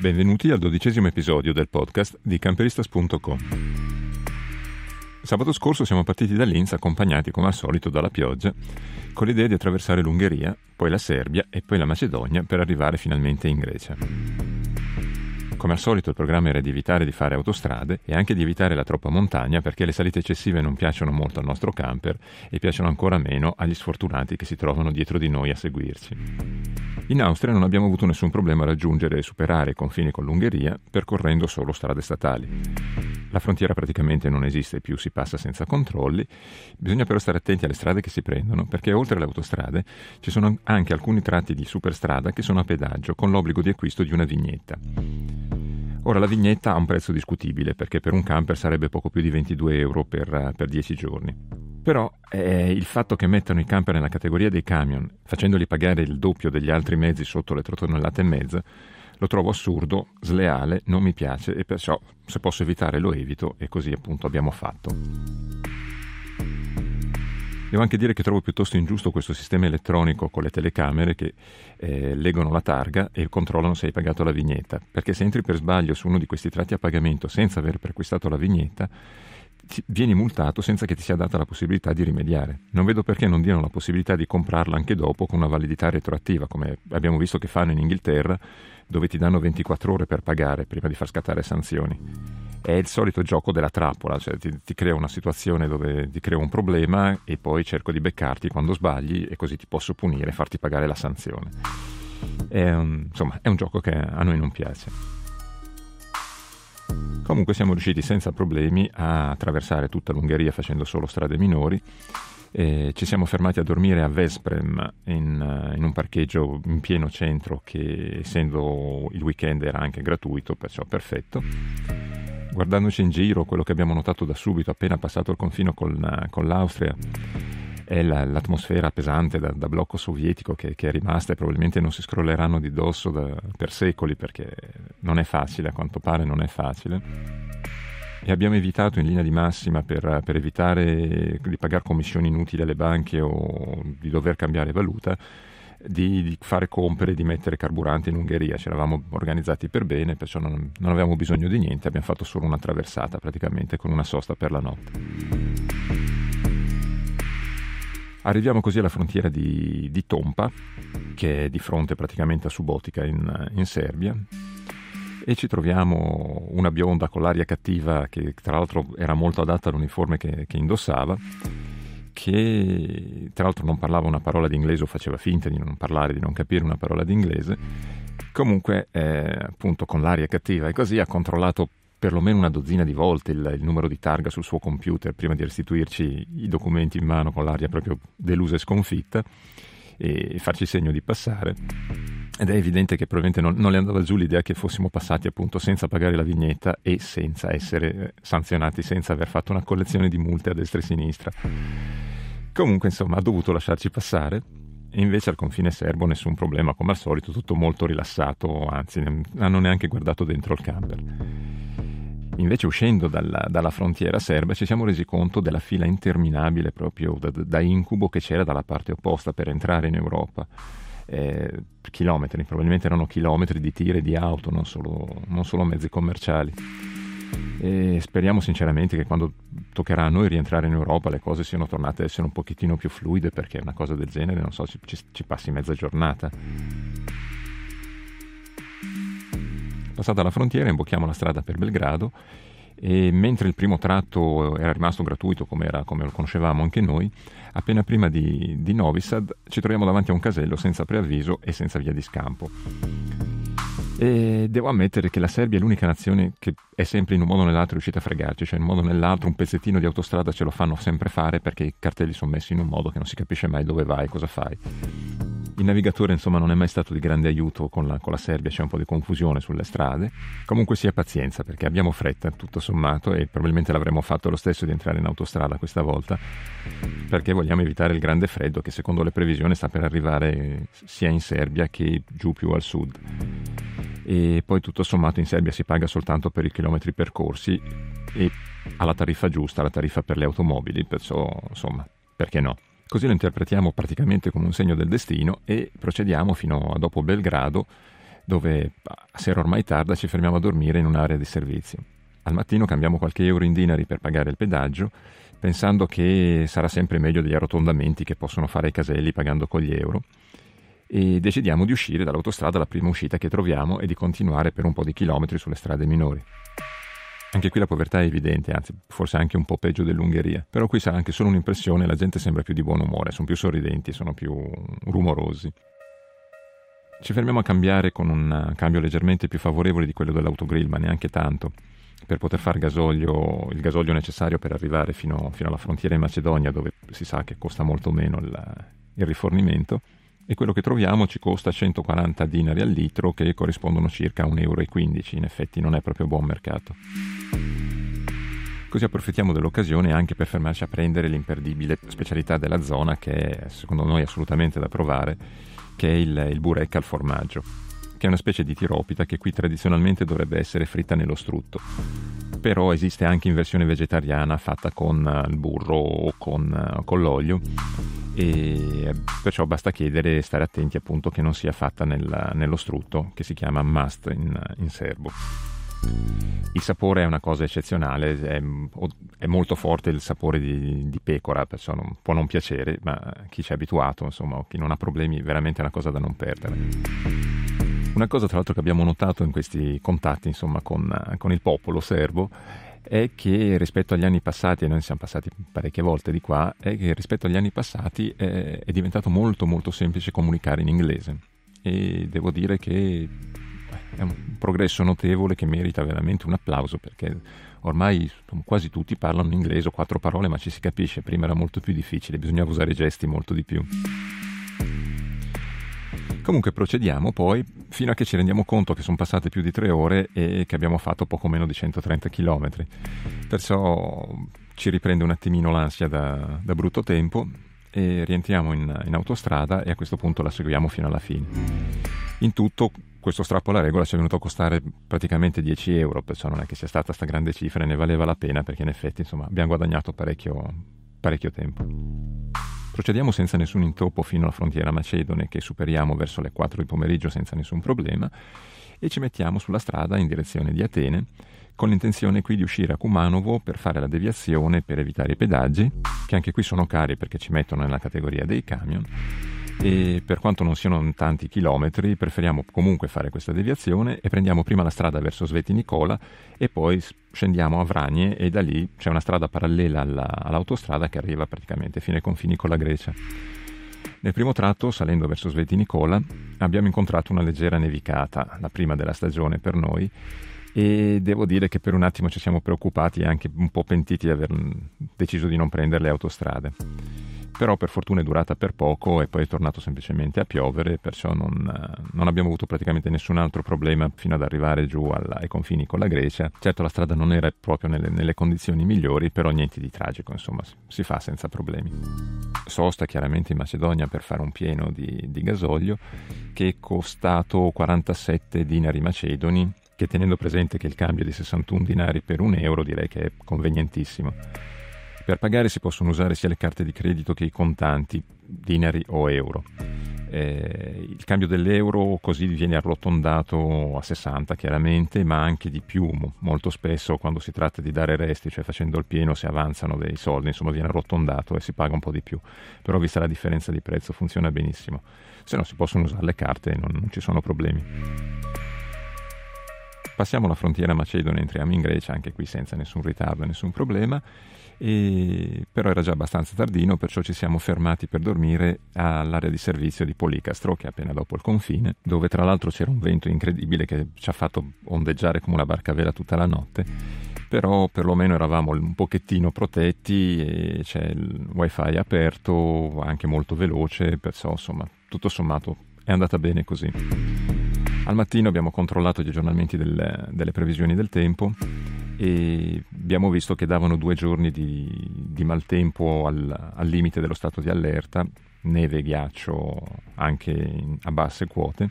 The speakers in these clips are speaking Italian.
Benvenuti al dodicesimo episodio del podcast di camperistas.com. Sabato scorso siamo partiti da Linz accompagnati come al solito dalla pioggia, con l'idea di attraversare l'Ungheria, poi la Serbia e poi la Macedonia per arrivare finalmente in Grecia. Come al solito il programma era di evitare di fare autostrade e anche di evitare la troppa montagna perché le salite eccessive non piacciono molto al nostro camper e piacciono ancora meno agli sfortunati che si trovano dietro di noi a seguirci. In Austria non abbiamo avuto nessun problema a raggiungere e superare i confini con l'Ungheria percorrendo solo strade statali. La frontiera praticamente non esiste più, si passa senza controlli, bisogna però stare attenti alle strade che si prendono perché oltre alle autostrade ci sono anche alcuni tratti di superstrada che sono a pedaggio con l'obbligo di acquisto di una vignetta. Ora la vignetta ha un prezzo discutibile perché per un camper sarebbe poco più di 22 euro per, per 10 giorni. Però eh, il fatto che mettano i camper nella categoria dei camion, facendoli pagare il doppio degli altri mezzi sotto le 3 tonnellate e mezza, lo trovo assurdo, sleale, non mi piace e perciò se posso evitare lo evito e così appunto abbiamo fatto. Devo anche dire che trovo piuttosto ingiusto questo sistema elettronico con le telecamere che eh, leggono la targa e controllano se hai pagato la vignetta, perché se entri per sbaglio su uno di questi tratti a pagamento senza aver preacquistato la vignetta, vieni multato senza che ti sia data la possibilità di rimediare. Non vedo perché non diano la possibilità di comprarla anche dopo con una validità retroattiva, come abbiamo visto che fanno in Inghilterra, dove ti danno 24 ore per pagare prima di far scattare sanzioni è il solito gioco della trappola, cioè ti, ti crea una situazione dove ti creo un problema e poi cerco di beccarti quando sbagli e così ti posso punire e farti pagare la sanzione. È un, insomma, è un gioco che a noi non piace. Comunque siamo riusciti senza problemi a attraversare tutta l'Ungheria facendo solo strade minori. E ci siamo fermati a dormire a Vesprem in, in, un parcheggio in pieno centro che essendo il weekend era anche gratuito, perciò perfetto guardandoci in giro, quello che abbiamo notato da subito appena passato il confine con, con l'Austria è la, l'atmosfera pesante da, da blocco sovietico che, che, è rimasta e probabilmente non si scrolleranno di dosso da, per secoli perché non è facile, a quanto pare non è facile. E abbiamo evitato in linea di massima per, per evitare di pagare commissioni inutili alle banche o di dover cambiare valuta di, di, fare compere, di mettere carburante in Ungheria. Ci eravamo organizzati per bene, perciò non, non avevamo bisogno di niente, abbiamo fatto solo una traversata praticamente con una sosta per la notte. Arriviamo così alla frontiera di, di, Tompa, che è di fronte praticamente a Subotica in, in Serbia, e ci troviamo una bionda con l'aria cattiva che tra l'altro era molto adatta all'uniforme che, che indossava che tra l'altro non parlava una parola di inglese o faceva finta di non parlare, di non capire una parola di inglese, comunque eh, appunto con l'aria cattiva e così ha controllato perlomeno una dozzina di volte il, il, numero di targa sul suo computer prima di restituirci i documenti in mano con l'aria proprio delusa e sconfitta e farci segno di passare ed è evidente che probabilmente non, non, le andava giù l'idea che fossimo passati appunto senza pagare la vignetta e senza essere eh, sanzionati, senza aver fatto una collezione di multe a destra e a sinistra. Comunque, insomma, ha dovuto lasciarci passare. E invece al confine serbo nessun problema, come al solito, tutto molto rilassato, anzi, non hanno neanche guardato dentro il camper. Invece uscendo dalla, dalla, frontiera serba ci siamo resi conto della fila interminabile proprio da, da incubo che c'era dalla parte opposta per entrare in Europa eh, chilometri, probabilmente erano chilometri di tire di auto, non solo, non solo mezzi commerciali. E speriamo sinceramente che quando toccherà a noi rientrare in Europa le cose siano tornate ad essere un pochettino più fluide perché una cosa del genere, non so, ci, ci passi mezza giornata. Passata la frontiera imbocchiamo la strada per Belgrado e mentre il primo tratto era rimasto gratuito come, era, come lo conoscevamo anche noi, appena prima di, di Novi Sad ci troviamo davanti a un casello senza preavviso e senza via di scampo. E devo ammettere che la Serbia è l'unica nazione che è sempre in un modo o nell'altro riuscita a fregarci, cioè in un modo o nell'altro un pezzettino di autostrada ce lo fanno sempre fare perché i cartelli sono messi in un modo che non si capisce mai dove vai, cosa fai. Il navigatore insomma non è mai stato di grande aiuto con la, con la, Serbia, c'è un po' di confusione sulle strade. Comunque sia pazienza perché abbiamo fretta tutto sommato e probabilmente l'avremmo fatto lo stesso di entrare in autostrada questa volta perché vogliamo evitare il grande freddo che secondo le previsioni sta per arrivare sia in Serbia che giù più al sud. E poi tutto sommato in Serbia si paga soltanto per i chilometri percorsi e alla tariffa giusta, la tariffa per le automobili, perciò insomma, perché no? Così lo interpretiamo praticamente come un segno del destino e procediamo fino a dopo Belgrado dove a sera ormai tarda ci fermiamo a dormire in un'area di servizio. Al mattino cambiamo qualche euro in dinari per pagare il pedaggio, pensando che sarà sempre meglio degli arrotondamenti che possono fare i caselli pagando con gli euro, e decidiamo di uscire dall'autostrada alla prima uscita che troviamo e di continuare per un po' di chilometri sulle strade minori. Anche qui la povertà è evidente, anzi forse anche un po' peggio dell'Ungheria, però qui sarà anche solo un'impressione, la gente sembra più di buon umore, sono più sorridenti, sono più rumorosi. Ci fermiamo a cambiare con un cambio leggermente più favorevole di quello dell'autogrill, ma neanche tanto, per poter fare gasolio, il gasolio necessario per arrivare fino, fino, alla frontiera in Macedonia, dove si sa che costa molto meno il, il rifornimento e quello che troviamo ci costa 140 dinari al litro che corrispondono circa a 1,15 euro, in effetti non è proprio buon mercato. Così approfittiamo dell'occasione anche per fermarci a prendere l'imperdibile specialità della zona che è secondo noi assolutamente da provare, che è il, il burek al formaggio, che è una specie di tiropita che qui tradizionalmente dovrebbe essere fritta nello strutto. Però esiste anche in versione vegetariana fatta con il burro o con, con l'olio e perciò basta chiedere e stare attenti appunto che non sia fatta nel, nello strutto che si chiama must in, in serbo. Il sapore è una cosa eccezionale, è, è molto forte il sapore di, di pecora, perciò non, può non piacere, ma chi ci è abituato, insomma, chi non ha problemi, è veramente una cosa da non perdere. Una cosa tra l'altro che abbiamo notato in questi contatti insomma, con, con il popolo serbo è che rispetto agli anni passati, e noi siamo passati parecchie volte di qua, è che rispetto agli anni passati è, è diventato molto molto semplice comunicare in inglese e devo dire che è un progresso notevole che merita veramente un applauso perché ormai quasi tutti parlano inglese o quattro parole ma ci si capisce, prima era molto più difficile, bisognava usare i gesti molto di più. Comunque procediamo poi fino a che ci rendiamo conto che sono passate più di tre ore e che abbiamo fatto poco meno di 130 km. Perciò ci riprende un attimino l'ansia da, da brutto tempo e rientriamo in, in, autostrada e a questo punto la seguiamo fino alla fine. In tutto questo strappo alla regola ci è venuto a costare praticamente 10 euro, perciò non è che sia stata questa grande cifra e ne valeva la pena perché in effetti insomma, abbiamo guadagnato parecchio, parecchio tempo. Procediamo senza nessun intoppo fino alla frontiera macedone che superiamo verso le 4 di pomeriggio senza nessun problema e ci mettiamo sulla strada in direzione di Atene con l'intenzione qui di uscire a Kumanovo per fare la deviazione per evitare i pedaggi, che anche qui sono cari perché ci mettono nella categoria dei camion e per quanto non siano tanti chilometri preferiamo comunque fare questa deviazione e prendiamo prima la strada verso Sveti Nicola e poi scendiamo a Vragne e da lì c'è una strada parallela alla, all'autostrada che arriva praticamente fino ai confini con la Grecia. Nel primo tratto, salendo verso Sveti Nicola, abbiamo incontrato una leggera nevicata, la prima della stagione per noi, e devo dire che per un attimo ci siamo preoccupati e anche un po' pentiti di aver deciso di non prendere le autostrade però per fortuna è durata per poco e poi è tornato semplicemente a piovere, perciò non, non abbiamo avuto praticamente nessun altro problema fino ad arrivare giù alla, ai confini con la Grecia. Certo la strada non era proprio nelle, nelle condizioni migliori, però niente di tragico, insomma si fa senza problemi. Sosta chiaramente in Macedonia per fare un pieno di, di gasolio che è costato 47 dinari macedoni, che tenendo presente che il cambio è di 61 dinari per un euro direi che è convenientissimo. Per pagare si possono usare sia le carte di credito che i contanti, dinari o euro. Eh, il cambio dell'euro così viene arrotondato a 60 chiaramente, ma anche di più molto spesso quando si tratta di dare resti, cioè facendo il pieno si avanzano dei soldi, insomma viene arrotondato e si paga un po' di più. Però vista la differenza di prezzo funziona benissimo. Se no si possono usare le carte e non, non ci sono problemi. Passiamo la frontiera macedone, entriamo in Grecia, anche qui senza nessun ritardo, nessun problema e, però era già abbastanza tardino, perciò ci siamo fermati per dormire all'area di servizio di Policastro, che è appena dopo il confine, dove tra l'altro c'era un vento incredibile che ci ha fatto ondeggiare come una barca a vela tutta la notte, però perlomeno eravamo un pochettino protetti c'è il wifi aperto, anche molto veloce, perciò insomma tutto sommato è andata bene così. Al mattino abbiamo controllato gli aggiornamenti del, delle previsioni del tempo e abbiamo visto che davano due giorni di, di maltempo al, al, limite dello stato di allerta, neve e ghiaccio anche in, a basse quote.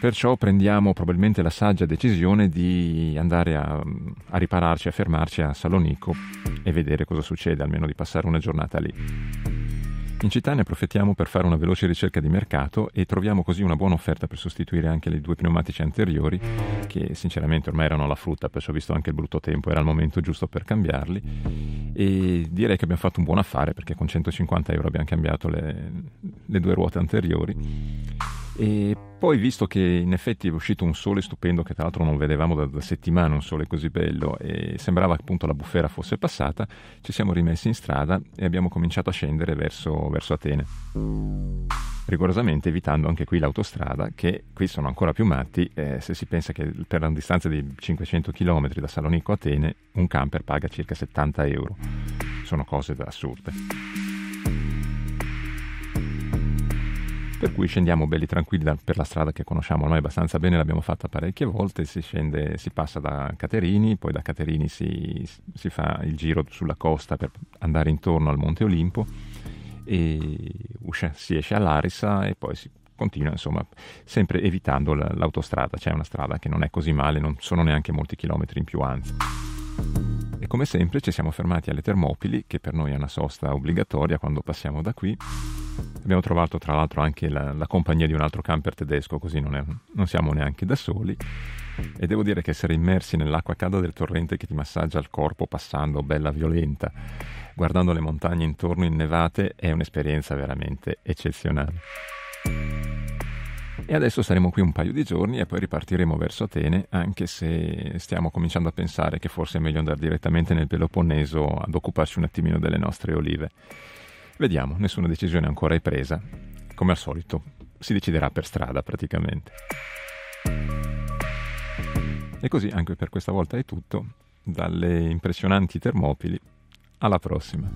Perciò prendiamo probabilmente la saggia decisione di andare a, a ripararci, a fermarci a Salonico e vedere cosa succede, almeno di passare una giornata lì. In città ne approfittiamo per fare una veloce ricerca di mercato e troviamo così una buona offerta per sostituire anche i due pneumatici anteriori, che sinceramente ormai erano alla frutta, perciò visto anche il brutto tempo era il momento giusto per cambiarli. E direi che abbiamo fatto un buon affare perché con 150 euro abbiamo cambiato le, le due ruote anteriori e poi, visto che in effetti è uscito un sole stupendo, che tra l'altro non vedevamo da, da settimane un sole così bello, e sembrava che appunto la bufera fosse passata, ci siamo rimessi in strada e abbiamo cominciato a scendere verso, verso Atene. Rigorosamente evitando anche qui l'autostrada, che qui sono ancora più matti, eh, se si pensa che per una distanza di 500 km da Salonico a Atene un camper paga circa 70 euro. Sono cose assurde. Per cui scendiamo belli tranquilli da, per la strada che conosciamo ormai abbastanza bene, l'abbiamo fatta parecchie volte, si scende, si passa da Caterini, poi da Caterini si, si fa il giro sulla costa per andare intorno al Monte Olimpo e usce, si esce all'Arisa e poi si continua, insomma, sempre evitando l'autostrada. C'è una strada che non è così male, non sono neanche molti chilometri in più, anzi. E come sempre ci siamo fermati alle Termopili, che per noi è una sosta obbligatoria quando passiamo da qui Abbiamo trovato tra l'altro anche la, la compagnia di un altro camper tedesco, così non, è, non siamo neanche da soli. E devo dire che essere immersi nell'acqua calda del torrente che ti massaggia il corpo passando bella violenta, guardando le montagne intorno innevate, è un'esperienza veramente eccezionale. E adesso saremo qui un paio di giorni e poi ripartiremo verso Atene, anche se stiamo cominciando a pensare che forse è meglio andare direttamente nel Peloponneso ad occuparci un attimino delle nostre olive. Vediamo, nessuna decisione ancora è presa. Come al solito, si deciderà per strada praticamente. E così anche per questa volta è tutto. Dalle impressionanti Termopili, alla prossima.